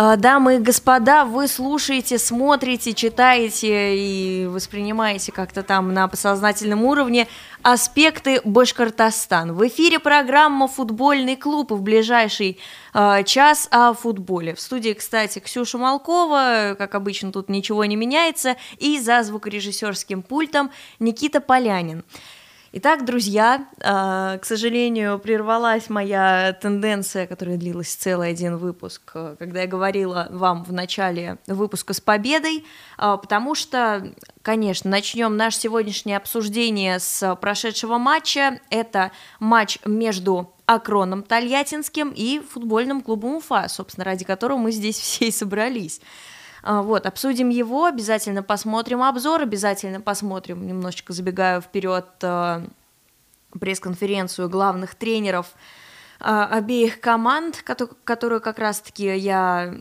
А, дамы и господа, вы слушаете, смотрите, читаете и воспринимаете как-то там на подсознательном уровне аспекты Башкортостан. В эфире программа «Футбольный клуб» в ближайший э, час о футболе. В студии, кстати, Ксюша Малкова, как обычно, тут ничего не меняется, и за звукорежиссерским пультом Никита Полянин. Итак, друзья, а, к сожалению, прервалась моя тенденция, которая длилась целый один выпуск, э, когда я говорила вам в начале выпуска с победой, а, потому что, конечно, начнем наше сегодняшнее обсуждение с прошедшего матча. Это матч между Акроном Тольяттинским и футбольным клубом Уфа, собственно, ради которого мы здесь все и собрались. А, вот, обсудим его, обязательно посмотрим обзор, обязательно посмотрим, немножечко забегаю вперед, э, пресс-конференцию главных тренеров э, обеих команд, которую как раз-таки я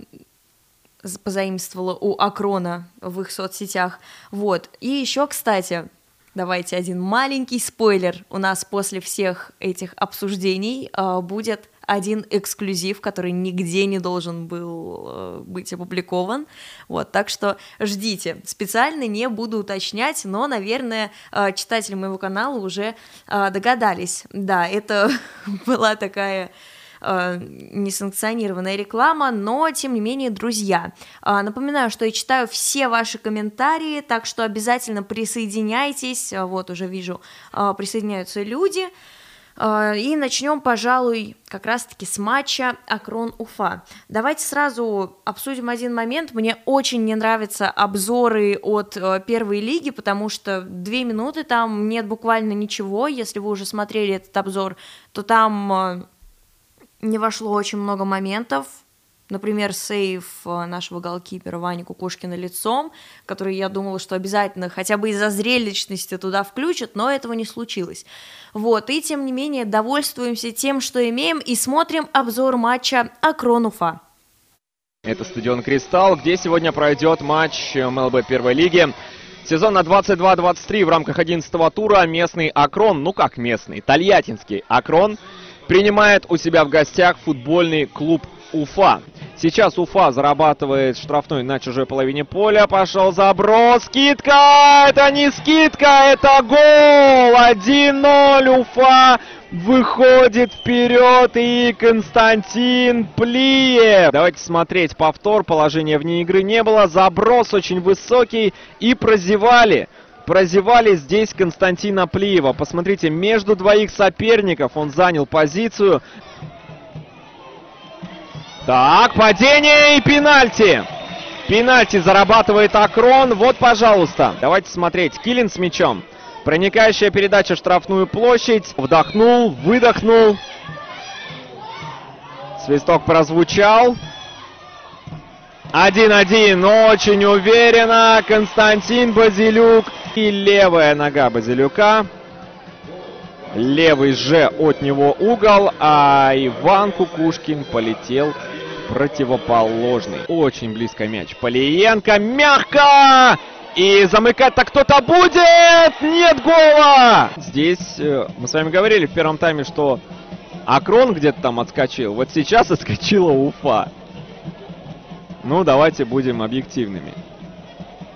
позаимствовала у Акрона в их соцсетях. Вот. И еще, кстати, давайте один маленький спойлер. У нас после всех этих обсуждений э, будет один эксклюзив, который нигде не должен был э, быть опубликован. Вот, так что ждите. Специально не буду уточнять, но, наверное, э, читатели моего канала уже э, догадались. Да, это была такая несанкционированная реклама, но тем не менее, друзья, напоминаю, что я читаю все ваши комментарии, так что обязательно присоединяйтесь, вот уже вижу, присоединяются люди, и начнем, пожалуй, как раз-таки с матча Акрон-Уфа. Давайте сразу обсудим один момент. Мне очень не нравятся обзоры от э, первой лиги, потому что две минуты там нет буквально ничего. Если вы уже смотрели этот обзор, то там э, не вошло очень много моментов, Например, сейв э, нашего голкипера Вани Кукушкина лицом, который я думала, что обязательно хотя бы из-за зрелищности туда включат, но этого не случилось. Вот, и тем не менее довольствуемся тем, что имеем, и смотрим обзор матча Акрон-Уфа. Это стадион «Кристалл», где сегодня пройдет матч МЛБ первой лиги. Сезон на 22-23 в рамках 11 тура местный Акрон, ну как местный, тольяттинский Акрон, принимает у себя в гостях футбольный клуб Уфа. Сейчас Уфа зарабатывает штрафной на чужой половине поля. Пошел заброс. Скидка! Это не скидка, это гол! 1-0 Уфа выходит вперед и Константин Плиев. Давайте смотреть повтор. Положения вне игры не было. Заброс очень высокий и прозевали. Прозевали здесь Константина Плиева. Посмотрите, между двоих соперников он занял позицию. Так, падение и пенальти. Пенальти зарабатывает Акрон. Вот, пожалуйста. Давайте смотреть. Килин с мячом. Проникающая передача в штрафную площадь. Вдохнул, выдохнул. Свисток прозвучал. 1-1. Очень уверенно. Константин Базилюк. И левая нога Базилюка. Левый же от него угол, а Иван Кукушкин полетел противоположный. Очень близко мяч. Полиенко мягко! И замыкать-то кто-то будет! Нет гола! Здесь э, мы с вами говорили в первом тайме, что Акрон где-то там отскочил. Вот сейчас отскочила Уфа. Ну, давайте будем объективными.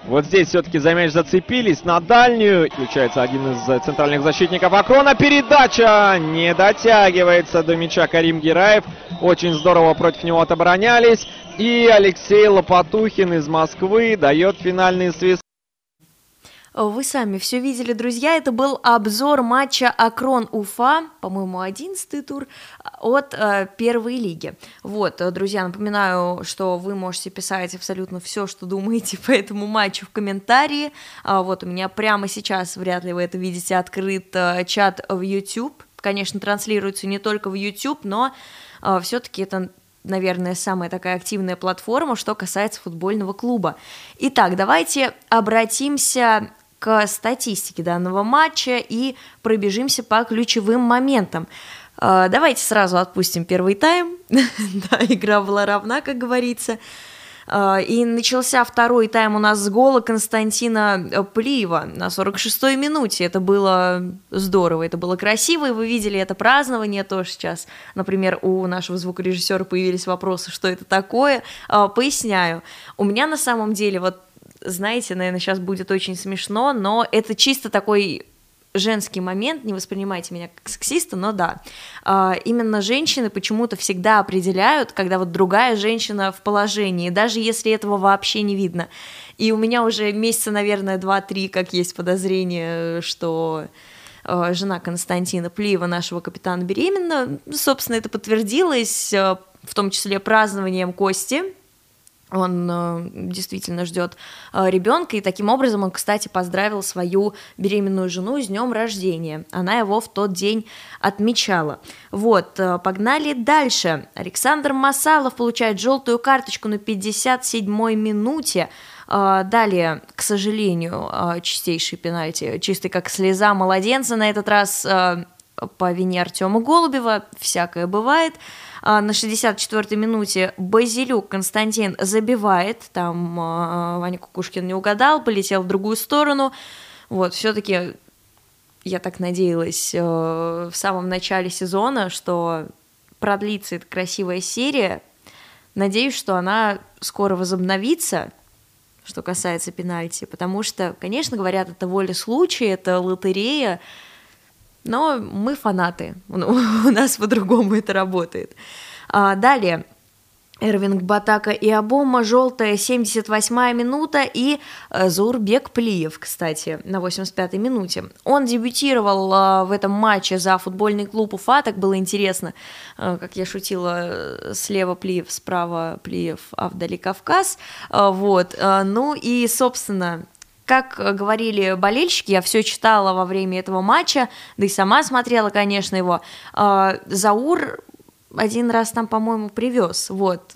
Вот здесь все-таки за мяч зацепились на дальнюю. Включается один из центральных защитников Акрона. Передача не дотягивается до мяча Карим Гераев. Очень здорово против него отоборонялись. И Алексей Лопатухин из Москвы дает финальный свист. Вы сами все видели, друзья. Это был обзор матча Акрон-Уфа, по-моему, 11 тур от э, первой лиги. Вот, э, друзья, напоминаю, что вы можете писать абсолютно все, что думаете по этому матчу в комментарии. А, вот у меня прямо сейчас, вряд ли вы это видите, открыт э, чат в YouTube. Конечно, транслируется не только в YouTube, но э, все-таки это наверное, самая такая активная платформа, что касается футбольного клуба. Итак, давайте обратимся к статистике данного матча и пробежимся по ключевым моментам. А, давайте сразу отпустим первый тайм. да, игра была равна, как говорится. А, и начался второй тайм у нас с гола Константина э, Плиева на 46-й минуте. Это было здорово, это было красиво, и вы видели это празднование тоже сейчас. Например, у нашего звукорежиссера появились вопросы, что это такое. А, поясняю. У меня на самом деле вот знаете, наверное, сейчас будет очень смешно, но это чисто такой женский момент, не воспринимайте меня как сексиста, но да, а, именно женщины почему-то всегда определяют, когда вот другая женщина в положении, даже если этого вообще не видно. И у меня уже месяца, наверное, два-три, как есть подозрение, что а, жена Константина Плиева, нашего капитана, беременна. Собственно, это подтвердилось, а, в том числе празднованием Кости, он э, действительно ждет э, ребенка, и таким образом он, кстати, поздравил свою беременную жену с днем рождения. Она его в тот день отмечала. Вот, э, погнали дальше. Александр Масалов получает желтую карточку на 57-й минуте. Далее, к сожалению, чистейший пенальти, чистый как слеза младенца на этот раз по вине Артема Голубева, всякое бывает. А, на 64-й минуте Базилюк Константин забивает, там а, Ваня Кукушкин не угадал, полетел в другую сторону. Вот, все-таки я так надеялась э, в самом начале сезона, что продлится эта красивая серия. Надеюсь, что она скоро возобновится, что касается пенальти, потому что, конечно, говорят, это воля случая, это лотерея, но мы фанаты, у нас по-другому это работает. А, далее, Эрвинг Батака и Абома, желтая 78-я минута и э, Заурбек Плиев, кстати, на 85-й минуте. Он дебютировал э, в этом матче за футбольный клуб Уфа, так было интересно, э, как я шутила, слева Плиев, справа Плиев, а вдали Кавказ, вот, ну и, собственно, как говорили болельщики, я все читала во время этого матча, да и сама смотрела, конечно, его. Заур один раз там, по-моему, привез. Вот,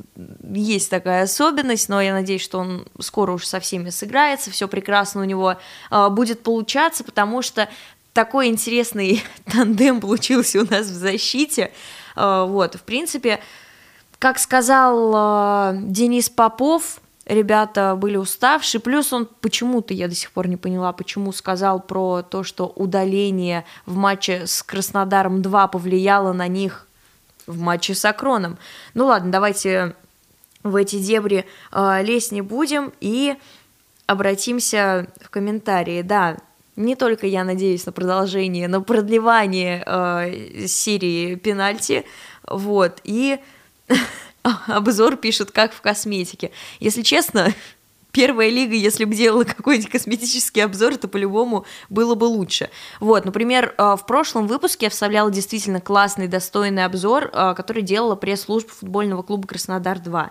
есть такая особенность, но я надеюсь, что он скоро уж со всеми сыграется, все прекрасно у него э, будет получаться, потому что такой интересный тандем получился у нас в защите. Э, вот, в принципе, как сказал э, Денис Попов, ребята были уставшие, плюс он почему-то, я до сих пор не поняла, почему сказал про то, что удаление в матче с Краснодаром 2 повлияло на них в матче с Акроном. Ну ладно, давайте в эти дебри э, лезть не будем и обратимся в комментарии. Да, не только я надеюсь на продолжение, но продлевание э, серии пенальти. Вот, и обзор пишет, как в косметике. Если честно, первая лига, если бы делала какой-нибудь косметический обзор, то по-любому было бы лучше. Вот, например, э, в прошлом выпуске я вставляла действительно классный, достойный обзор, э, который делала пресс-служба футбольного клуба «Краснодар-2».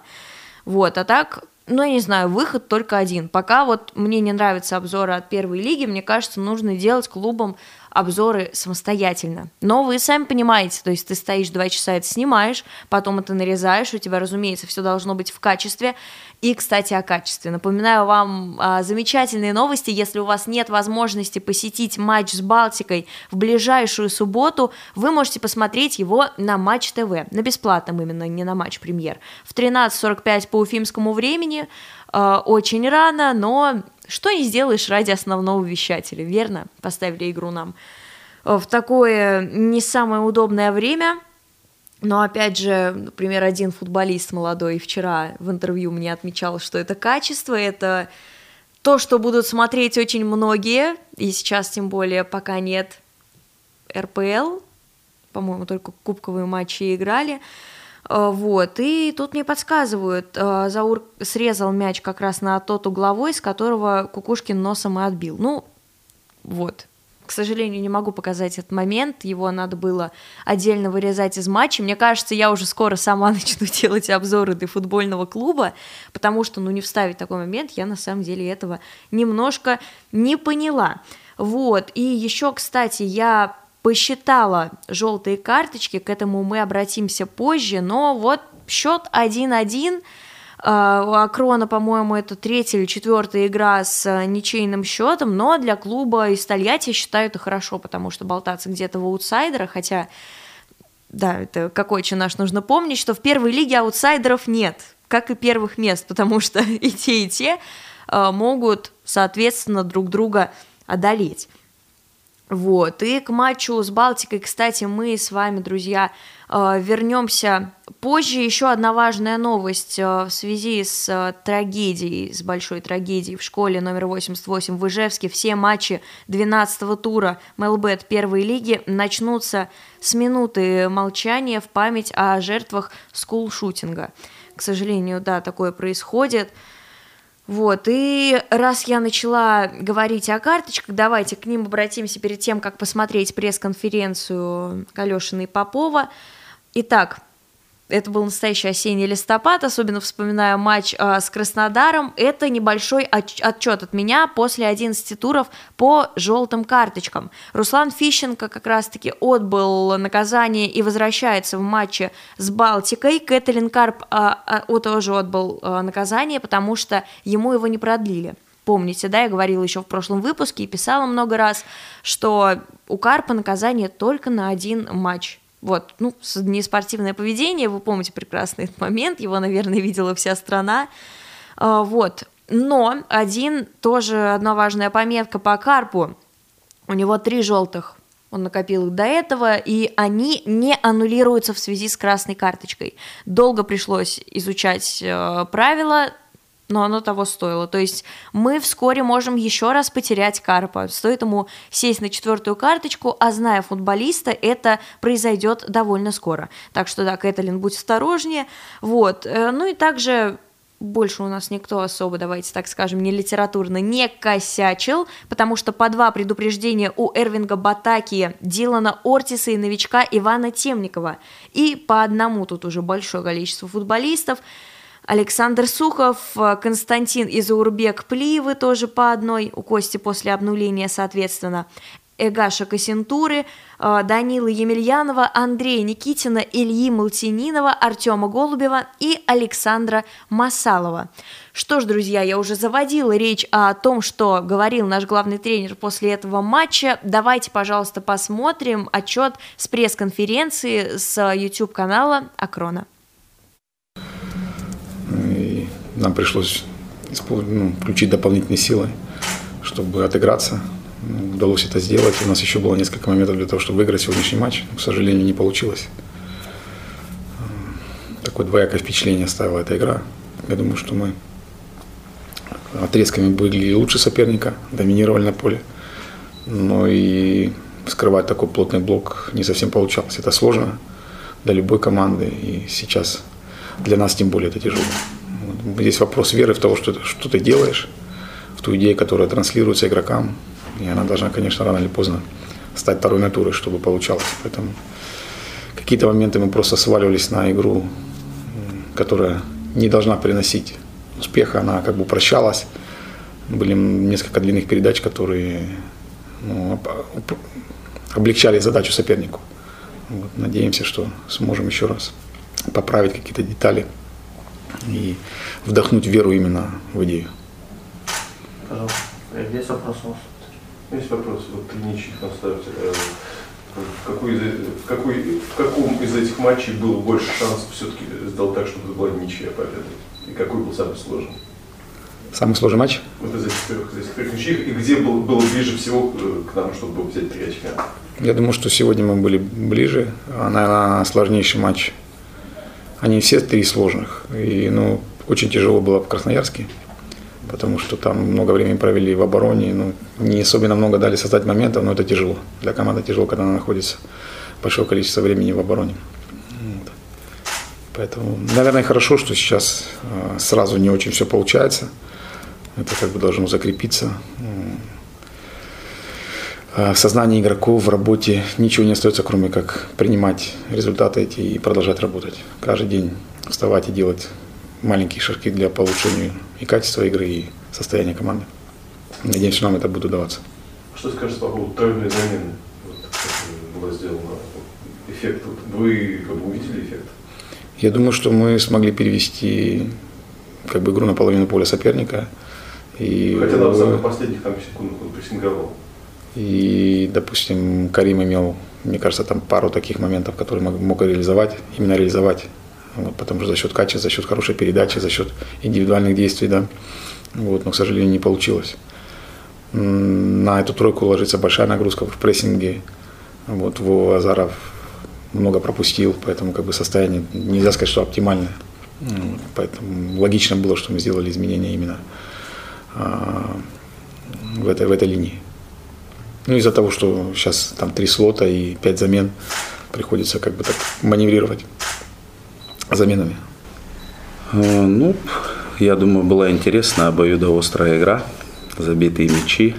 Вот, а так, ну, я не знаю, выход только один. Пока вот мне не нравятся обзоры от первой лиги, мне кажется, нужно делать клубам обзоры самостоятельно. Но вы сами понимаете, то есть ты стоишь два часа, это снимаешь, потом это нарезаешь, у тебя, разумеется, все должно быть в качестве. И, кстати, о качестве. Напоминаю вам а, замечательные новости. Если у вас нет возможности посетить матч с Балтикой в ближайшую субботу, вы можете посмотреть его на Матч ТВ, на бесплатном именно, не на Матч Премьер. В 13.45 по уфимскому времени, а, очень рано, но что не сделаешь ради основного вещателя, верно? Поставили игру нам в такое не самое удобное время. Но опять же, например, один футболист молодой вчера в интервью мне отмечал, что это качество, это то, что будут смотреть очень многие, и сейчас тем более пока нет РПЛ, по-моему, только кубковые матчи играли, Э, вот, и тут мне подсказывают, э, Заур срезал мяч как раз на тот угловой, с которого Кукушкин носом и отбил. Ну, вот, к сожалению, не могу показать этот момент, его надо было отдельно вырезать из матча. Мне кажется, я уже скоро сама начну делать обзоры для футбольного клуба, потому что, ну, не вставить такой момент, я на самом деле этого немножко не поняла. Вот, и еще, кстати, я посчитала желтые карточки, к этому мы обратимся позже, но вот счет 1-1, а, у Акрона, по-моему, это третья или четвертая игра с а, ничейным счетом, но для клуба из Тольятти считаю это хорошо, потому что болтаться где-то в аутсайдерах, хотя, да, это какой наш нужно помнить, что в первой лиге аутсайдеров нет, как и первых мест, потому что и те, и те э, могут, соответственно, друг друга одолеть. Вот. И к матчу с Балтикой, кстати, мы с вами, друзья, э, вернемся позже. Еще одна важная новость э, в связи с э, трагедией, с большой трагедией в школе номер 88 в Ижевске. Все матчи 12 тура МЛБ первой лиги начнутся с минуты молчания в память о жертвах скул-шутинга. К сожалению, да, такое происходит. Вот, и раз я начала говорить о карточках, давайте к ним обратимся перед тем, как посмотреть пресс-конференцию Калешина и Попова. Итак, это был настоящий осенний листопад, особенно вспоминая матч э, с Краснодаром. Это небольшой отчет от меня после 11 туров по желтым карточкам. Руслан Фищенко как раз-таки отбыл наказание и возвращается в матче с Балтикой. Кэтлин Карп э, тоже отбыл э, наказание, потому что ему его не продлили. Помните, да, я говорила еще в прошлом выпуске и писала много раз, что у Карпа наказание только на один матч вот, ну, неспортивное поведение, вы помните прекрасный этот момент, его, наверное, видела вся страна. А, вот, но один, тоже одна важная пометка по Карпу, у него три желтых, он накопил их до этого, и они не аннулируются в связи с красной карточкой. Долго пришлось изучать э, правила, но оно того стоило. То есть мы вскоре можем еще раз потерять Карпа. Стоит ему сесть на четвертую карточку, а зная футболиста, это произойдет довольно скоро. Так что да, Кэтлин, будь осторожнее. Вот. Э, ну и также больше у нас никто особо, давайте так скажем, не литературно не косячил, потому что по два предупреждения у Эрвинга Батаки, Дилана Ортиса и новичка Ивана Темникова. И по одному тут уже большое количество футболистов. Александр Сухов, э, Константин Изаурбек Плиевы тоже по одной, у Кости после обнуления, соответственно. Эгаша Косентуры, э, Данила Емельянова, Андрея Никитина, Ильи Малтининова, Артема Голубева и Александра Масалова. Что ж, друзья, я уже заводила речь о том, что говорил наш главный тренер после этого матча. Давайте, пожалуйста, посмотрим отчет с пресс-конференции с YouTube-канала Акрона. Нам пришлось ну, включить дополнительные силы, чтобы отыграться. Ну, удалось это сделать. У нас еще было несколько моментов для того, чтобы выиграть сегодняшний матч. Но, к сожалению, не получилось. Такое двоякое впечатление оставила эта игра. Я думаю, что мы отрезками были лучше соперника, доминировали на поле. Но и скрывать такой плотный блок не совсем получалось. Это сложно для любой команды. И сейчас для нас тем более это тяжело. Здесь вопрос веры в то, что, что ты делаешь, в ту идею, которая транслируется игрокам. И она должна, конечно, рано или поздно стать второй натурой, чтобы получалось. Поэтому какие-то моменты мы просто сваливались на игру, которая не должна приносить успеха, она как бы прощалась. Были несколько длинных передач, которые ну, облегчали задачу сопернику. Вот, надеемся, что сможем еще раз поправить какие-то детали и вдохнуть веру именно в идею. Пожалуйста. Есть вопрос у вас? Есть вопрос. Вот три ничьих оставьте. Э, в, какой из, в, какой, в каком из этих матчей было больше шансов все-таки сделать так, чтобы это была ничья победа? И какой был самый сложный? Самый сложный матч? Вот из этих трех, из этих трех ничьих. И где был, было ближе всего э, к нам, чтобы взять три очка? Я думаю, что сегодня мы были ближе. А, наверное, сложнейший матч они все три сложных. И ну, очень тяжело было в Красноярске, потому что там много времени провели в обороне. Ну, не особенно много дали создать моментов, но это тяжело. Для команды тяжело, когда она находится большое количество времени в обороне. Вот. Поэтому, наверное, хорошо, что сейчас э, сразу не очень все получается. Это как бы должно закрепиться. А в сознании игроков в работе ничего не остается, кроме как принимать результаты эти и продолжать работать. Каждый день вставать и делать маленькие шажки для улучшения и качества игры, и состояния команды. Надеемся, что нам это будет удаваться. Что скажете по поводу тройной замены? Вот, была сделана эффект. Вы как бы увидели эффект? Я думаю, что мы смогли перевести как бы игру на половину поля соперника. И Хотя на самых последних там секундах он прессинговал. И, допустим, Карим имел, мне кажется, там пару таких моментов, которые мог, реализовать, именно реализовать вот, потому что за счет качества, за счет хорошей передачи, за счет индивидуальных действий, да, вот, но, к сожалению, не получилось. На эту тройку ложится большая нагрузка в прессинге, вот, Вова Азаров много пропустил, поэтому как бы состояние нельзя сказать, что оптимальное. Поэтому логично было, что мы сделали изменения именно а, в этой, в этой линии. Ну, из-за того, что сейчас там три слота и пять замен, приходится как бы так маневрировать заменами. А, ну, я думаю, была интересная обоюдоострая игра. Забитые мячи,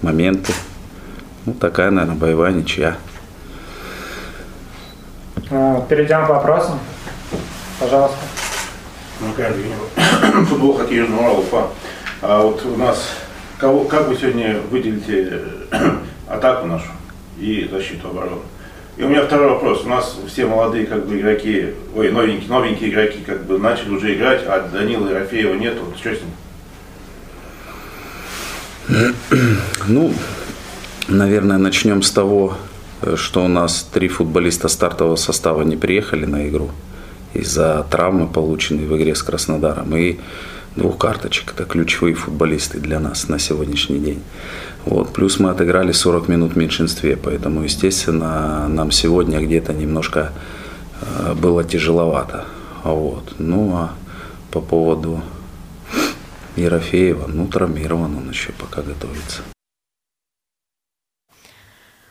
моменты. Ну, такая, наверное, боевая ничья. А, перейдем к вопросам. Пожалуйста. Ну, футбол, хоккей, Уфа. А вот у нас, кого, как вы сегодня выделите атаку нашу и защиту обороны? И у меня второй вопрос. У нас все молодые как бы игроки, ой, новенькие, новенькие игроки как бы начали уже играть, а Данила Ерофеева нет. Вот что с ним? Ну, наверное, начнем с того, что у нас три футболиста стартового состава не приехали на игру из-за травмы, полученной в игре с Краснодаром, и двух карточек. Это ключевые футболисты для нас на сегодняшний день. Вот. Плюс мы отыграли 40 минут в меньшинстве, поэтому, естественно, нам сегодня где-то немножко э, было тяжеловато. Вот. Ну а по поводу Ерофеева, ну травмирован он еще пока готовится.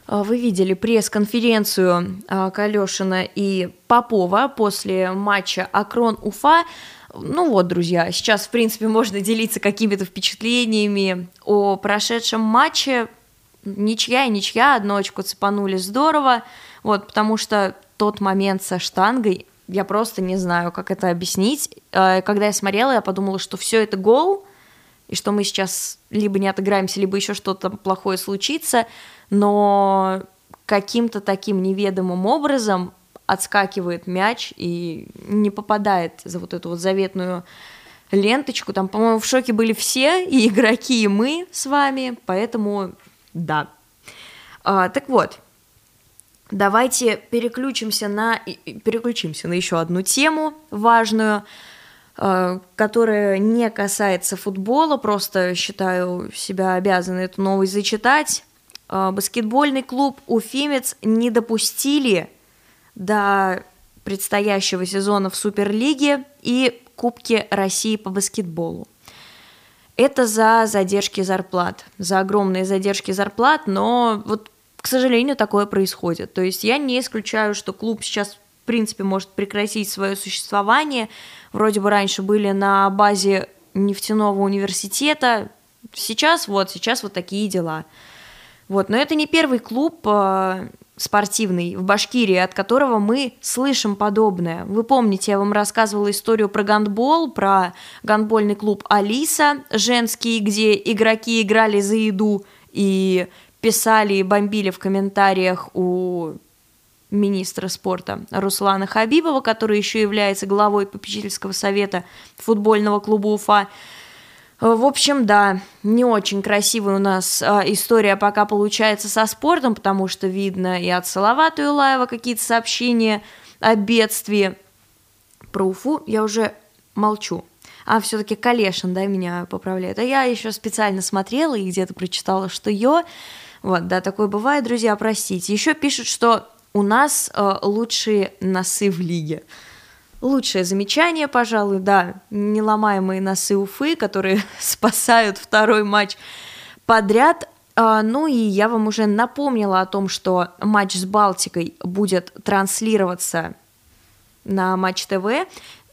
А, вы видели пресс-конференцию а, Калешина и Попова после матча Акрон-Уфа. Ну вот, друзья, сейчас, в принципе, можно делиться какими-то впечатлениями о прошедшем матче. Ничья и ничья, одну очку цепанули здорово, вот, потому что тот момент со штангой, я просто не знаю, как это объяснить. А, когда я смотрела, я подумала, что все это гол, и что мы сейчас либо не отыграемся, либо еще что-то плохое случится – но каким-то таким неведомым образом отскакивает мяч и не попадает за вот эту вот заветную ленточку. Там, по-моему, в шоке были все, и игроки, и мы с вами, поэтому да. А, так вот, давайте переключимся на, переключимся на еще одну тему важную, а, которая не касается футбола, просто считаю себя обязанной эту новость зачитать. А, баскетбольный клуб «Уфимец» не допустили до предстоящего сезона в Суперлиге и Кубке России по баскетболу. Это за задержки зарплат, за огромные задержки зарплат, но вот, к сожалению, такое происходит. То есть я не исключаю, что клуб сейчас, в принципе, может прекратить свое существование. Вроде бы раньше были на базе нефтяного университета, сейчас вот, сейчас вот такие дела – вот, но это не первый клуб э, спортивный в Башкирии, от которого мы слышим подобное. Вы помните, я вам рассказывала историю про гандбол, про гандбольный клуб «Алиса» женский, где игроки играли за еду и писали и бомбили в комментариях у министра спорта Руслана Хабибова, который еще является главой попечительского совета футбольного клуба «Уфа». В общем, да, не очень красивая у нас э, история пока получается со спортом, потому что видно и от Салавата Юлаева какие-то сообщения о бедствии. Про Уфу я уже молчу. А все-таки Калешин, да, меня поправляет. А я еще специально смотрела и где-то прочитала, что ее. Вот, да, такое бывает, друзья, простите. Еще пишут, что у нас э, лучшие носы в лиге. Лучшее замечание, пожалуй, да, неломаемые носы Уфы, которые спасают второй матч подряд. А, ну и я вам уже напомнила о том, что матч с Балтикой будет транслироваться на Матч ТВ.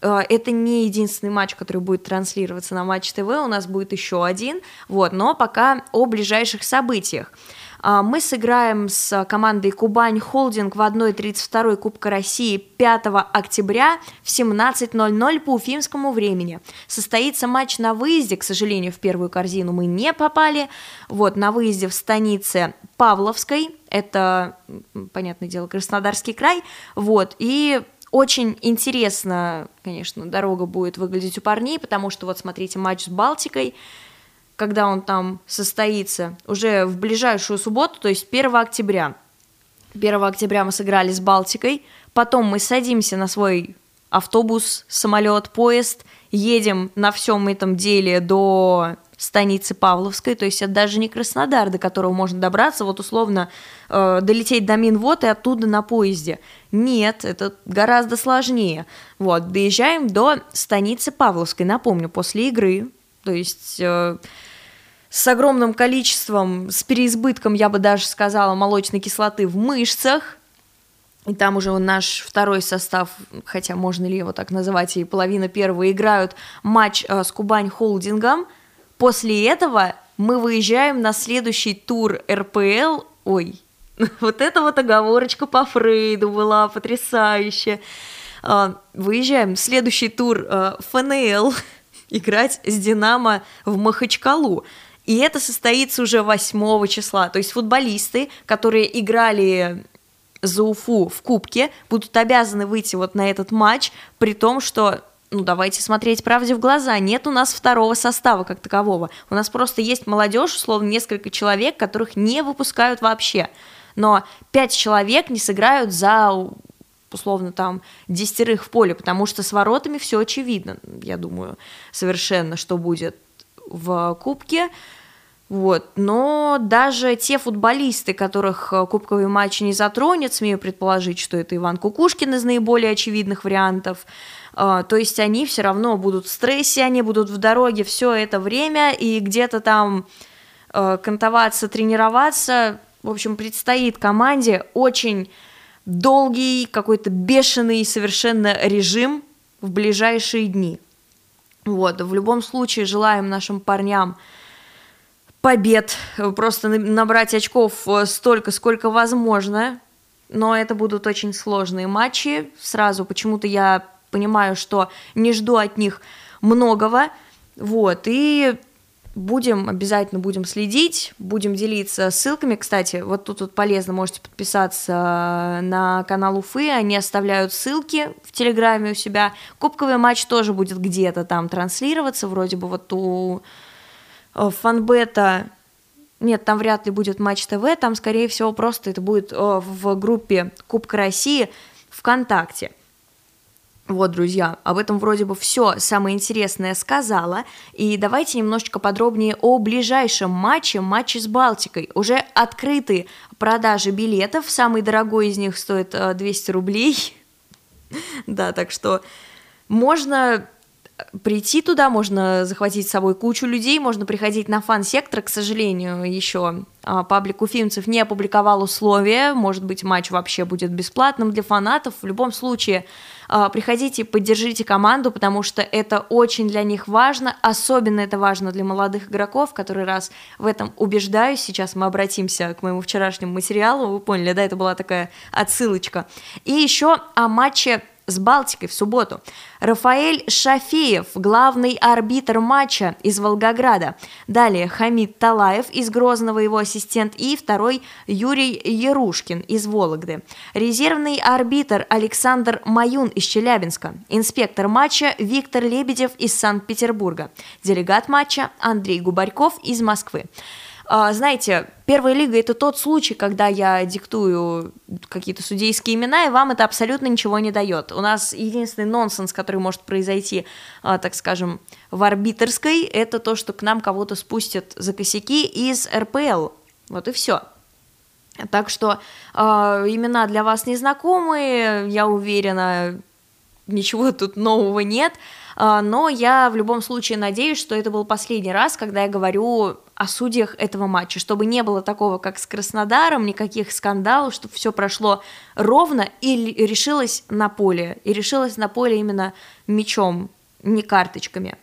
А, это не единственный матч, который будет транслироваться на Матч ТВ, у нас будет еще один, вот, но пока о ближайших событиях. А, мы сыграем с командой Кубань Холдинг в 1.32 Кубка России 5 октября в 17.00 по уфимскому времени. Состоится матч на выезде, к сожалению, в первую корзину мы не попали. Вот, на выезде в станице Павловской, это, понятное дело, Краснодарский край, вот, и очень интересно, конечно, дорога будет выглядеть у парней, потому что вот смотрите матч с Балтикой, когда он там состоится, уже в ближайшую субботу, то есть 1 октября. 1 октября мы сыграли с Балтикой, потом мы садимся на свой автобус, самолет, поезд, едем на всем этом деле до станицы Павловской, то есть это даже не Краснодар, до которого можно добраться, вот условно э, долететь до Минвод и оттуда на поезде. Нет, это гораздо сложнее. Вот, доезжаем до станицы Павловской, напомню, после игры, то есть э, с огромным количеством, с переизбытком, я бы даже сказала, молочной кислоты в мышцах, и там уже наш второй состав, хотя можно ли его так называть, и половина первого играют матч э, с Кубань Холдингом – После этого мы выезжаем на следующий тур РПЛ. Ой, вот эта вот оговорочка по Фрейду была потрясающая. А, выезжаем в следующий тур а, ФНЛ играть с Динамо в Махачкалу. И это состоится уже 8 числа. То есть футболисты, которые играли за Уфу в Кубке, будут обязаны выйти вот на этот матч, при том, что ну, давайте смотреть правде в глаза. Нет у нас второго состава как такового. У нас просто есть молодежь, условно, несколько человек, которых не выпускают вообще. Но пять человек не сыграют за условно там десятерых в поле, потому что с воротами все очевидно, я думаю, совершенно, что будет в Кубке. Вот. Но даже те футболисты, которых кубковый матч не затронет, смею предположить, что это Иван Кукушкин из наиболее очевидных вариантов, а, то есть они все равно будут в стрессе, они будут в дороге все это время, и где-то там э, кантоваться, тренироваться. В общем, предстоит команде очень долгий, какой-то бешеный совершенно режим в ближайшие дни. Вот, в любом случае желаем нашим парням побед, просто набрать очков э, столько, сколько возможно, но это будут очень сложные матчи. Сразу почему-то я понимаю, что не жду от них многого, вот, и будем, обязательно будем следить, будем делиться ссылками, кстати, вот тут вот полезно, можете подписаться на канал Уфы, они оставляют ссылки в Телеграме у себя, кубковый матч тоже будет где-то там транслироваться, вроде бы вот у э, фанбета нет, там вряд ли будет Матч ТВ, там, скорее всего, просто это будет э, в группе Кубка России ВКонтакте. Вот, друзья, об этом вроде бы все самое интересное сказала. И давайте немножечко подробнее о ближайшем матче, матче с Балтикой. Уже открыты продажи билетов, самый дорогой из них стоит 200 э, рублей. Да, так что можно прийти туда, можно захватить с собой кучу людей, можно приходить на фан-сектор, к сожалению, еще а, паблик уфимцев не опубликовал условия, может быть, матч вообще будет бесплатным для фанатов, в любом случае, а, приходите, поддержите команду, потому что это очень для них важно, особенно это важно для молодых игроков, который раз в этом убеждаюсь, сейчас мы обратимся к моему вчерашнему материалу, вы поняли, да, это была такая отсылочка, и еще о матче с Балтикой в субботу. Рафаэль Шафеев, главный арбитр матча из Волгограда. Далее Хамид Талаев из Грозного, его ассистент. И второй Юрий Ярушкин из Вологды. Резервный арбитр Александр Маюн из Челябинска. Инспектор матча Виктор Лебедев из Санкт-Петербурга. Делегат матча Андрей Губарьков из Москвы. А, знаете, первая лига это тот случай, когда я диктую какие-то судейские имена, и вам это абсолютно ничего не дает. У нас единственный нонсенс, который может произойти, а, так скажем, в арбитрской, это то, что к нам кого-то спустят за косяки из РПЛ. Вот и все. Так что э, имена для вас незнакомые, я уверена, ничего тут нового нет. А, но я в любом случае надеюсь, что это был последний раз, когда я говорю о судьях этого матча, чтобы не было такого, как с Краснодаром, никаких скандалов, чтобы все прошло ровно и решилось на поле, и решилось на поле именно мячом, не карточками.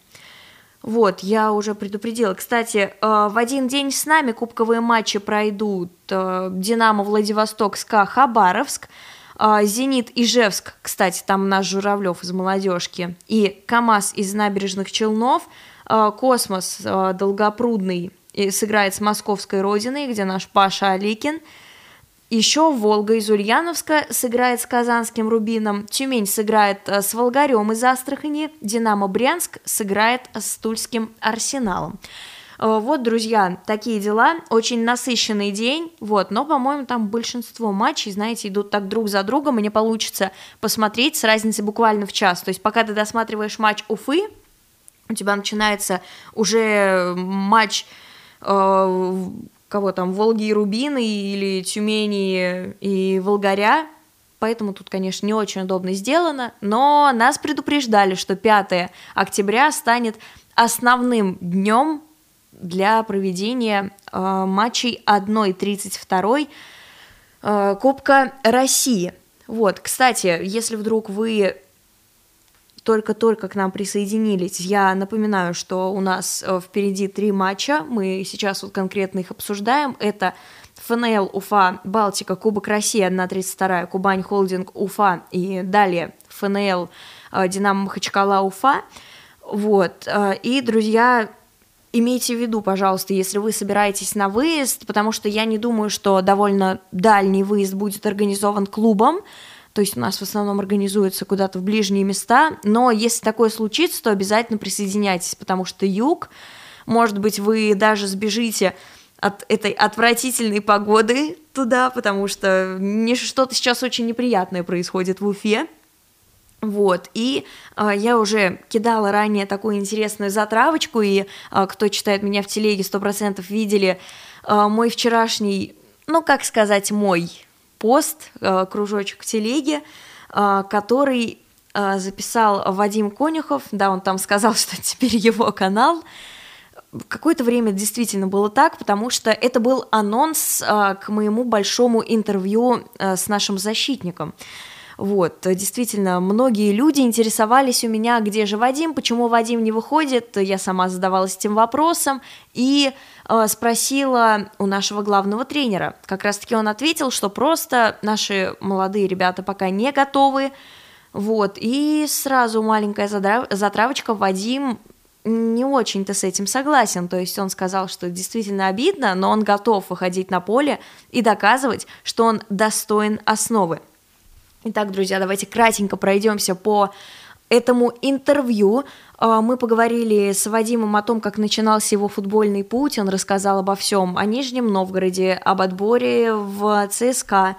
Вот, я уже предупредила. Кстати, э, в один день с нами кубковые матчи пройдут э, Динамо Владивосток, СКА Хабаровск, Зенит Ижевск, кстати, там наш Журавлев из молодежки, и КАМАЗ из Набережных Челнов, а, Космос а, Долгопрудный сыграет с московской Родиной, где наш Паша Аликин, еще Волга из Ульяновска сыграет с Казанским Рубином, Тюмень сыграет с Волгарем из Астрахани, Динамо Брянск сыграет с Тульским Арсеналом. Э, вот, друзья, такие дела. Очень насыщенный день, вот, но, по-моему, там большинство матчей, знаете, идут так друг за другом, и не получится посмотреть с разницей буквально в час. То есть, пока ты досматриваешь матч Уфы, у тебя начинается уже матч э, кого там, Волги и Рубины или Тюмени и Волгаря, поэтому тут, конечно, не очень удобно сделано, но нас предупреждали, что 5 октября станет основным днем для проведения э, матчей 1-32 э, Кубка России. Вот, кстати, если вдруг вы только-только к нам присоединились, я напоминаю, что у нас э, впереди три матча, мы сейчас вот конкретно их обсуждаем. Это ФНЛ Уфа, Балтика, Кубок России 1-32, Кубань Холдинг Уфа и далее ФНЛ э, Динамо Махачкала Уфа. Вот, э, и, друзья, имейте в виду, пожалуйста, если вы собираетесь на выезд, потому что я не думаю, что довольно дальний выезд будет организован клубом, то есть у нас в основном организуется куда-то в ближние места, но если такое случится, то обязательно присоединяйтесь, потому что юг, может быть, вы даже сбежите от этой отвратительной погоды туда, потому что что-то сейчас очень неприятное происходит в Уфе. Вот, и э, я уже кидала ранее такую интересную затравочку, и э, кто читает меня в телеге, сто процентов видели э, мой вчерашний, ну, как сказать, мой пост, э, кружочек в телеге, э, который э, записал Вадим Конюхов, да, он там сказал, что теперь его канал. Какое-то время действительно было так, потому что это был анонс к моему большому интервью с нашим защитником. Вот, действительно, многие люди интересовались у меня, где же Вадим, почему Вадим не выходит, я сама задавалась этим вопросом, и э, спросила у нашего главного тренера. Как раз-таки он ответил, что просто наши молодые ребята пока не готовы, вот, и сразу маленькая затравочка, Вадим не очень-то с этим согласен, то есть он сказал, что действительно обидно, но он готов выходить на поле и доказывать, что он достоин основы. Итак, друзья, давайте кратенько пройдемся по этому интервью. А, мы поговорили с Вадимом о том, как начинался его футбольный путь. Он рассказал обо всем, о Нижнем Новгороде, об отборе в ЦСКА.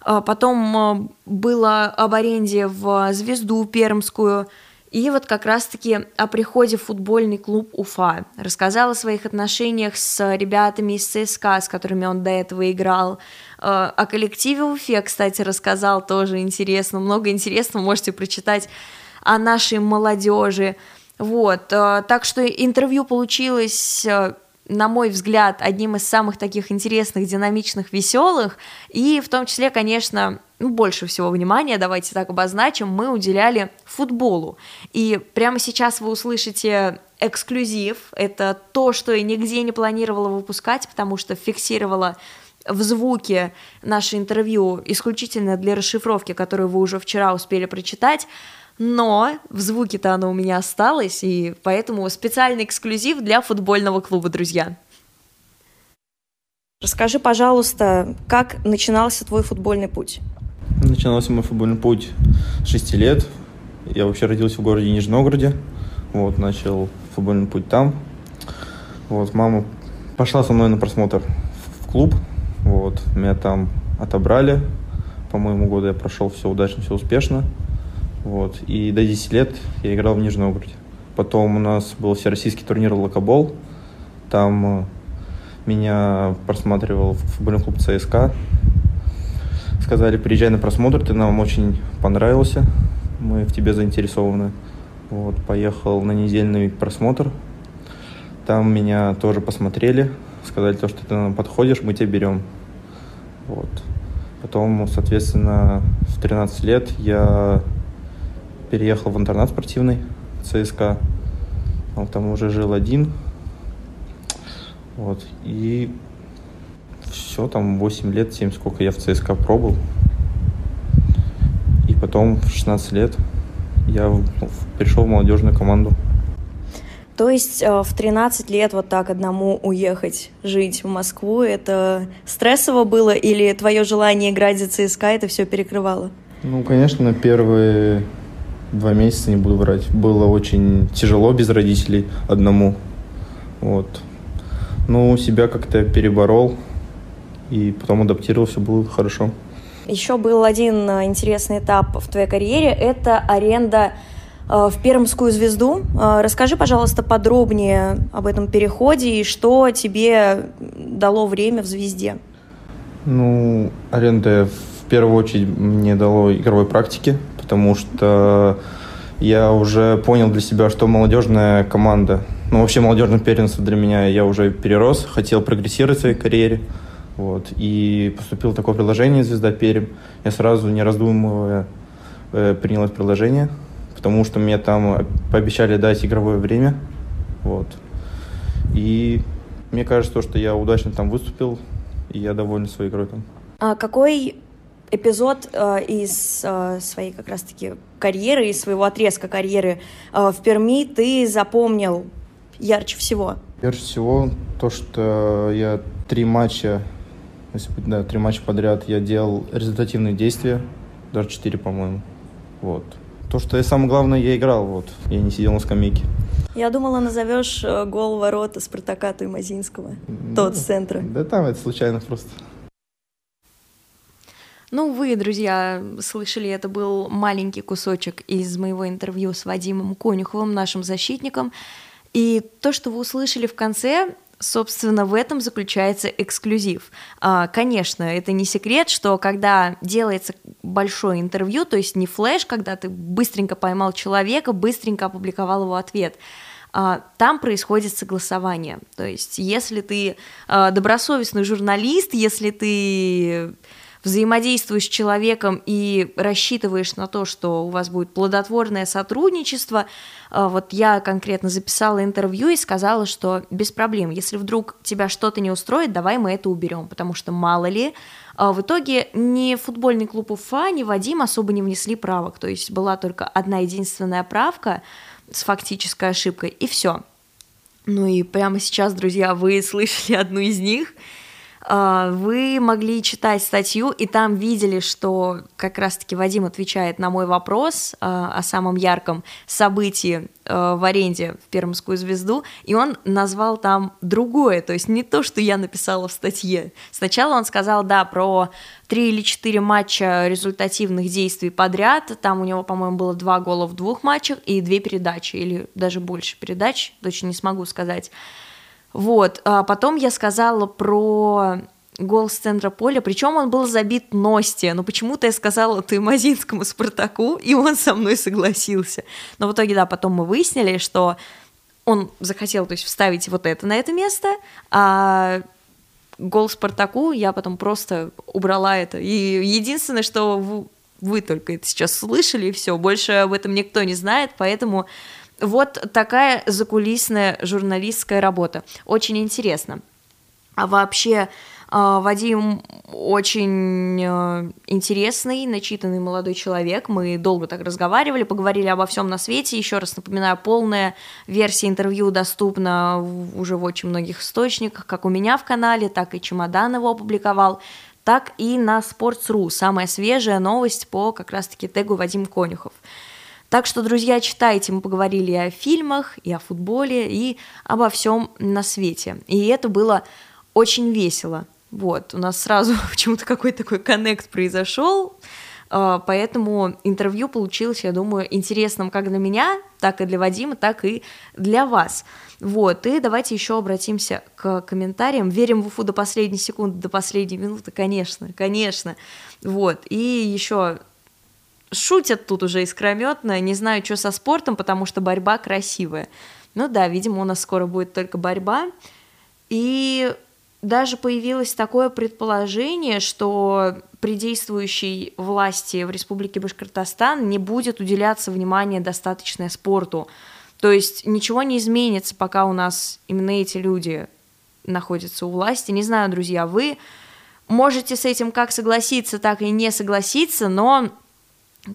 А, потом а, было об аренде в «Звезду» пермскую – и вот как раз-таки о приходе в футбольный клуб Уфа. Рассказал о своих отношениях с ребятами из ЦСКА, с которыми он до этого играл. Э, о коллективе Уфе, кстати, рассказал тоже интересно. Много интересного можете прочитать о нашей молодежи. Вот, э, так что интервью получилось э, на мой взгляд, одним из самых таких интересных, динамичных, веселых, и в том числе, конечно, ну, больше всего внимания, давайте так обозначим, мы уделяли футболу. И прямо сейчас вы услышите эксклюзив, это то, что я нигде не планировала выпускать, потому что фиксировала в звуке наше интервью исключительно для расшифровки, которую вы уже вчера успели прочитать, но в звуке-то оно у меня осталось, и поэтому специальный эксклюзив для футбольного клуба, друзья. Расскажи, пожалуйста, как начинался твой футбольный путь? Начинался мой футбольный путь с 6 лет. Я вообще родился в городе Нижнем Новгороде. Вот, начал футбольный путь там. Вот, мама пошла со мной на просмотр в клуб. Вот, меня там отобрали. По моему году я прошел все удачно, все успешно. Вот, и до 10 лет я играл в Нижнем Новгороде. Потом у нас был всероссийский турнир «Локобол». Там э, меня просматривал футбольный клуб ЦСКА сказали, приезжай на просмотр, ты нам очень понравился, мы в тебе заинтересованы. Вот, поехал на недельный просмотр, там меня тоже посмотрели, сказали то, что ты нам подходишь, мы тебя берем. Вот. Потом, соответственно, в 13 лет я переехал в интернат спортивный ЦСКА. Он там уже жил один. Вот. И все, там 8 лет, 7, сколько я в ЦСКА пробовал. И потом в 16 лет я пришел в молодежную команду. То есть э, в 13 лет вот так одному уехать жить в Москву, это стрессово было или твое желание играть за ЦСКА это все перекрывало? Ну, конечно, первые два месяца, не буду врать, было очень тяжело без родителей одному. Вот. Ну, себя как-то переборол и потом адаптировал, все было хорошо. Еще был один э, интересный этап в твоей карьере – это аренда э, в Пермскую звезду. Э, расскажи, пожалуйста, подробнее об этом переходе и что тебе дало время в звезде. Ну, аренда в первую очередь мне дало игровой практики, потому что я уже понял для себя, что молодежная команда, ну вообще молодежное первенство для меня я уже перерос, хотел прогрессировать в своей карьере. Вот, и поступило такое предложение «Звезда Пермь». Я сразу, не раздумывая, э, принял это предложение, потому что мне там пообещали дать игровое время. Вот. И мне кажется, что я удачно там выступил, и я доволен своей игрой там. А какой эпизод э, из э, своей как раз-таки карьеры, из своего отрезка карьеры э, в Перми ты запомнил ярче всего? Ярче всего то, что я три матча, если быть, да, три матча подряд я делал результативные действия, даже четыре, по-моему. Вот. То, что я самое главное, я играл, вот. Я не сидел на скамейке. Я думала, назовешь э, гол ворота Спартака Туймазинского. Тот с центра. Да там это случайно просто. Ну, вы, друзья, слышали, это был маленький кусочек из моего интервью с Вадимом Конюховым, нашим защитником. И то, что вы услышали в конце, собственно, в этом заключается эксклюзив. А, конечно, это не секрет, что когда делается большое интервью, то есть не флеш, когда ты быстренько поймал человека, быстренько опубликовал его ответ, а, там происходит согласование. То есть, если ты а, добросовестный журналист, если ты взаимодействуешь с человеком и рассчитываешь на то, что у вас будет плодотворное сотрудничество, а, вот я конкретно записала интервью и сказала, что без проблем, если вдруг тебя что-то не устроит, давай мы это уберем, потому что мало ли, а, в итоге ни футбольный клуб Уфа, ни Вадим особо не внесли правок, то есть была только одна единственная правка с фактической ошибкой, и все. Ну и прямо сейчас, друзья, вы слышали одну из них – вы могли читать статью, и там видели, что как раз-таки Вадим отвечает на мой вопрос а, о самом ярком событии а, в аренде в Пермскую звезду, и он назвал там другое, то есть не то, что я написала в статье. Сначала он сказал, да, про три или четыре матча результативных действий подряд, там у него, по-моему, было два гола в двух матчах и две передачи, или даже больше передач, точно не смогу сказать. Вот, а потом я сказала про гол с центра поля, причем он был забит Носте, но почему-то я сказала Туймазинскому Спартаку, и он со мной согласился. Но в итоге, да, потом мы выяснили, что он захотел, то есть, вставить вот это на это место, а гол Спартаку я потом просто убрала это. И единственное, что вы, вы только это сейчас слышали, и все, больше об этом никто не знает, поэтому вот такая закулисная журналистская работа. Очень интересно. А вообще, а, Вадим очень э, интересный, начитанный молодой человек. Мы долго так разговаривали, поговорили обо всем на свете. Еще раз напоминаю, полная версия интервью доступна уже в очень многих источниках, как у меня в канале, так и Чемодан его опубликовал, так и на Sports.ru. Самая свежая новость по как раз-таки тегу Вадим Конюхов. Так что, друзья, читайте, мы поговорили и о фильмах, и о футболе, и обо всем на свете. И это было очень весело. Вот, у нас сразу почему-то какой-то такой коннект произошел, а, поэтому интервью получилось, я думаю, интересным как для меня, так и для Вадима, так и для вас. Вот, и давайте еще обратимся к комментариям. Верим в Уфу до последней секунды, до последней минуты, конечно, конечно. Вот, и еще шутят тут уже искрометно, не знаю, что со спортом, потому что борьба красивая. Ну да, видимо, у нас скоро будет только борьба. И даже появилось такое предположение, что при действующей власти в Республике Башкортостан не будет уделяться внимание достаточное спорту. То есть ничего не изменится, пока у нас именно эти люди находятся у власти. Не знаю, друзья, вы можете с этим как согласиться, так и не согласиться, но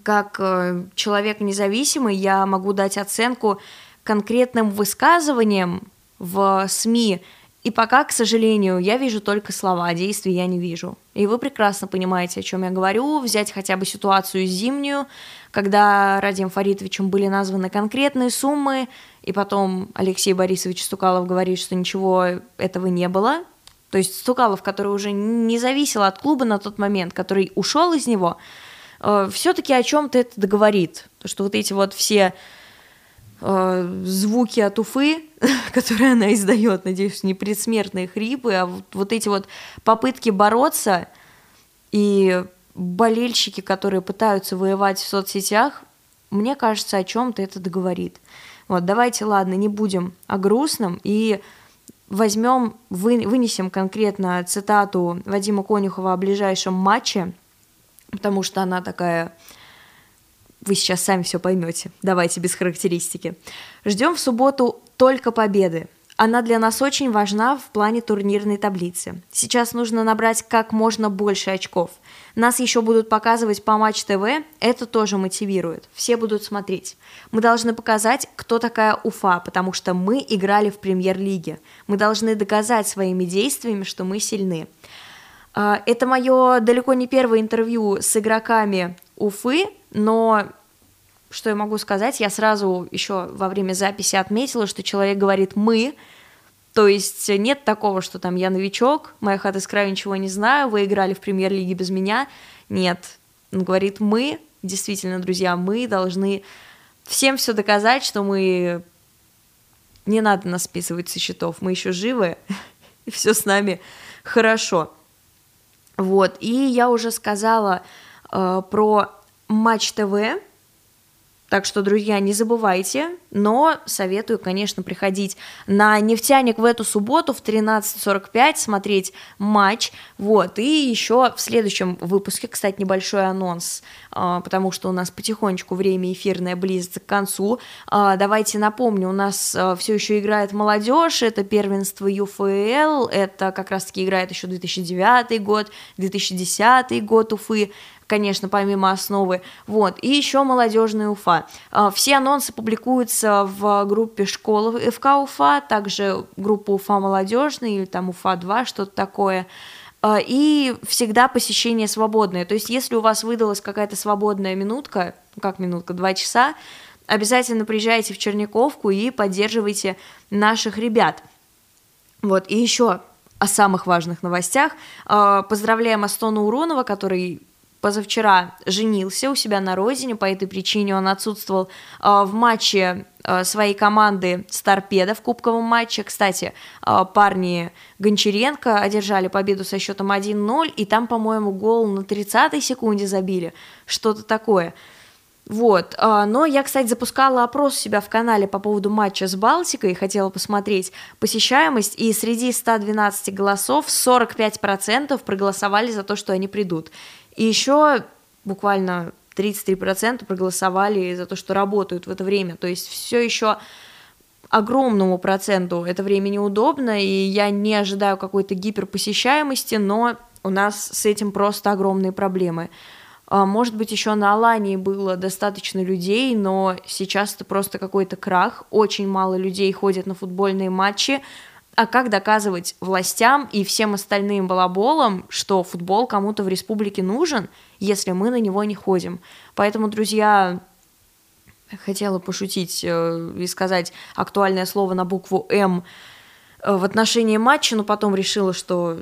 как э, человек независимый я могу дать оценку конкретным высказываниям в СМИ, и пока, к сожалению, я вижу только слова, действий я не вижу. И вы прекрасно понимаете, о чем я говорю. Взять хотя бы ситуацию зимнюю, когда Радием Фаритовичем были названы конкретные суммы, и потом Алексей Борисович Стукалов говорит, что ничего этого не было. То есть Стукалов, который уже не зависел от клуба на тот момент, который ушел из него, э, все-таки о чем-то это договорит. То, что вот эти вот все э, звуки от Уфы, которые она издает, надеюсь, не предсмертные хрипы, а вот, вот эти вот попытки бороться и болельщики, которые пытаются воевать в соцсетях, мне кажется, о чем-то это договорит. Вот, давайте, ладно, не будем о грустном и возьмем, вы, вынесем конкретно цитату Вадима Конюхова о ближайшем матче, потому что она такая вы сейчас сами все поймете. Давайте без характеристики. Ждем в субботу только победы. Она для нас очень важна в плане турнирной таблицы. Сейчас нужно набрать как можно больше очков. Нас еще будут показывать по Матч ТВ, это тоже мотивирует. Все будут смотреть. Мы должны показать, кто такая Уфа, потому что мы играли в премьер-лиге. Мы должны доказать своими действиями, что мы сильны. А, это мое далеко не первое интервью с игроками Уфы, но что я могу сказать? Я сразу еще во время записи отметила, что человек говорит «мы», то есть нет такого, что там я новичок, моя хата с краю ничего не знаю, вы играли в премьер-лиге без меня. Нет, он говорит «мы», действительно, друзья, мы должны всем все доказать, что мы... Не надо нас списывать со счетов, мы еще живы, и все с нами хорошо. Вот, и я уже сказала э, про Матч ТВ, так что, друзья, не забывайте, но советую, конечно, приходить на «Нефтяник» в эту субботу в 13.45, смотреть матч, вот, и еще в следующем выпуске, кстати, небольшой анонс, а, потому что у нас потихонечку время эфирное близится к концу, а, давайте напомню, у нас а, все еще играет молодежь, это первенство ЮФЛ, это как раз-таки играет еще 2009 год, 2010 год Уфы, конечно, помимо основы. Вот. И еще молодежная Уфа. А, все анонсы публикуются в группе школы ФК Уфа, также группа Уфа молодежная или там Уфа 2, что-то такое. А, и всегда посещение свободное. То есть, если у вас выдалась какая-то свободная минутка, ну, как минутка, два часа, обязательно приезжайте в Черниковку и поддерживайте наших ребят. Вот, и еще о самых важных новостях. А, поздравляем Астона Уронова, который позавчера женился у себя на родине, по этой причине он отсутствовал э, в матче э, своей команды с Торпедо в кубковом матче. Кстати, э, парни Гончаренко одержали победу со счетом 1-0, и там, по-моему, гол на 30-й секунде забили, что-то такое. Вот, но я, кстати, запускала опрос у себя в канале по поводу матча с Балтикой, хотела посмотреть посещаемость, и среди 112 голосов 45% проголосовали за то, что они придут. И еще буквально 33% проголосовали за то, что работают в это время. То есть все еще огромному проценту это время неудобно, и я не ожидаю какой-то гиперпосещаемости, но у нас с этим просто огромные проблемы. А, может быть, еще на Алании было достаточно людей, но сейчас это просто какой-то крах. Очень мало людей ходят на футбольные матчи. А как доказывать властям и всем остальным балаболам, что футбол кому-то в республике нужен, если мы на него не ходим? Поэтому, друзья, хотела пошутить э, и сказать актуальное слово на букву «М» э, в отношении матча, но потом решила, что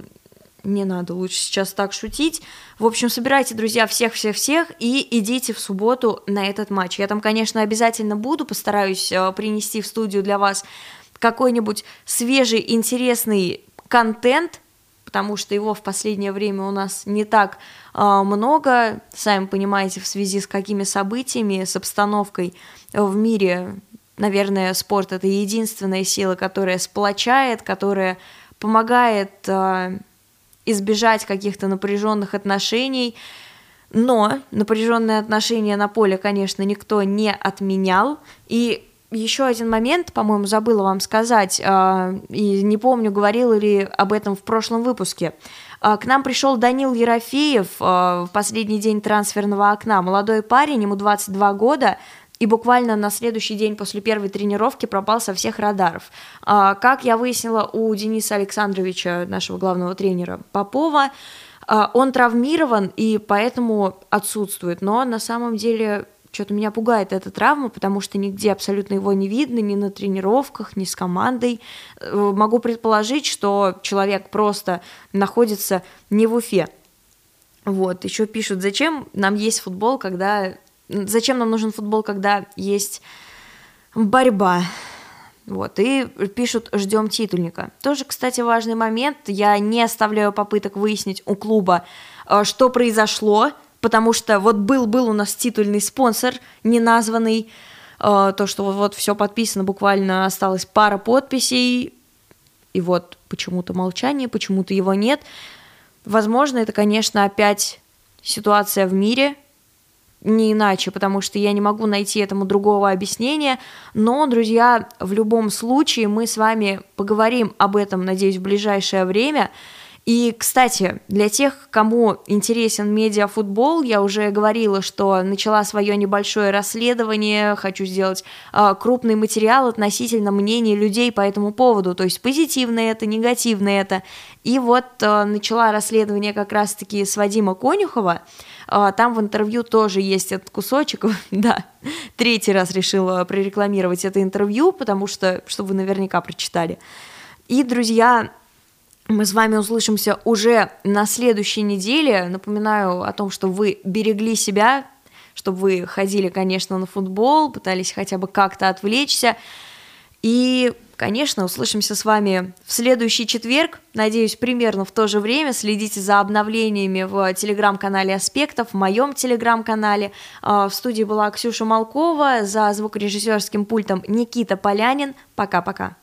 не надо лучше сейчас так шутить. В общем, собирайте, друзья, всех-всех-всех и идите в субботу на этот матч. Я там, конечно, обязательно буду, постараюсь э, принести в студию для вас какой-нибудь свежий, интересный контент, потому что его в последнее время у нас не так э, много, сами понимаете, в связи с какими событиями, с обстановкой в мире, наверное, спорт это единственная сила, которая сплочает, которая помогает э, избежать каких-то напряженных отношений. Но напряженные отношения на поле, конечно, никто не отменял. И еще один момент, по-моему, забыла вам сказать, э, и не помню, говорила ли об этом в прошлом выпуске. Э, к нам пришел Данил Ерофеев э, в последний день трансферного окна. Молодой парень, ему 22 года, и буквально на следующий день после первой тренировки пропал со всех радаров. Как я выяснила у Дениса Александровича, нашего главного тренера Попова, он травмирован и поэтому отсутствует, но на самом деле что-то меня пугает эта травма, потому что нигде абсолютно его не видно, ни на тренировках, ни с командой. Э, могу предположить, что человек просто находится не в Уфе. Вот, еще пишут, зачем нам есть футбол, когда... Зачем нам нужен футбол, когда есть борьба? Вот, и пишут, ждем титульника. Тоже, кстати, важный момент. Я не оставляю попыток выяснить у клуба, э, что произошло, потому что вот был-был у нас титульный спонсор, не названный, э, то, что вот, вот все подписано, буквально осталась пара подписей, и вот почему-то молчание, почему-то его нет. Возможно, это, конечно, опять ситуация в мире, не иначе, потому что я не могу найти этому другого объяснения. Но, друзья, в любом случае мы с вами поговорим об этом, надеюсь, в ближайшее время. И, кстати, для тех, кому интересен медиафутбол, я уже говорила, что начала свое небольшое расследование, хочу сделать э, крупный материал относительно мнений людей по этому поводу, то есть позитивное это, негативное это. И вот э, начала расследование как раз-таки с Вадима Конюхова, э, там в интервью тоже есть этот кусочек, да, третий раз решила прорекламировать это интервью, потому что, чтобы вы наверняка прочитали. И, друзья, мы с вами услышимся уже на следующей неделе. Напоминаю о том, что вы берегли себя, чтобы вы ходили, конечно, на футбол, пытались хотя бы как-то отвлечься. И, конечно, услышимся с вами в следующий четверг. Надеюсь, примерно в то же время. Следите за обновлениями в телеграм-канале Аспектов, в моем телеграм-канале. А, в студии была Ксюша Малкова, за звукорежиссерским пультом Никита Полянин. Пока-пока.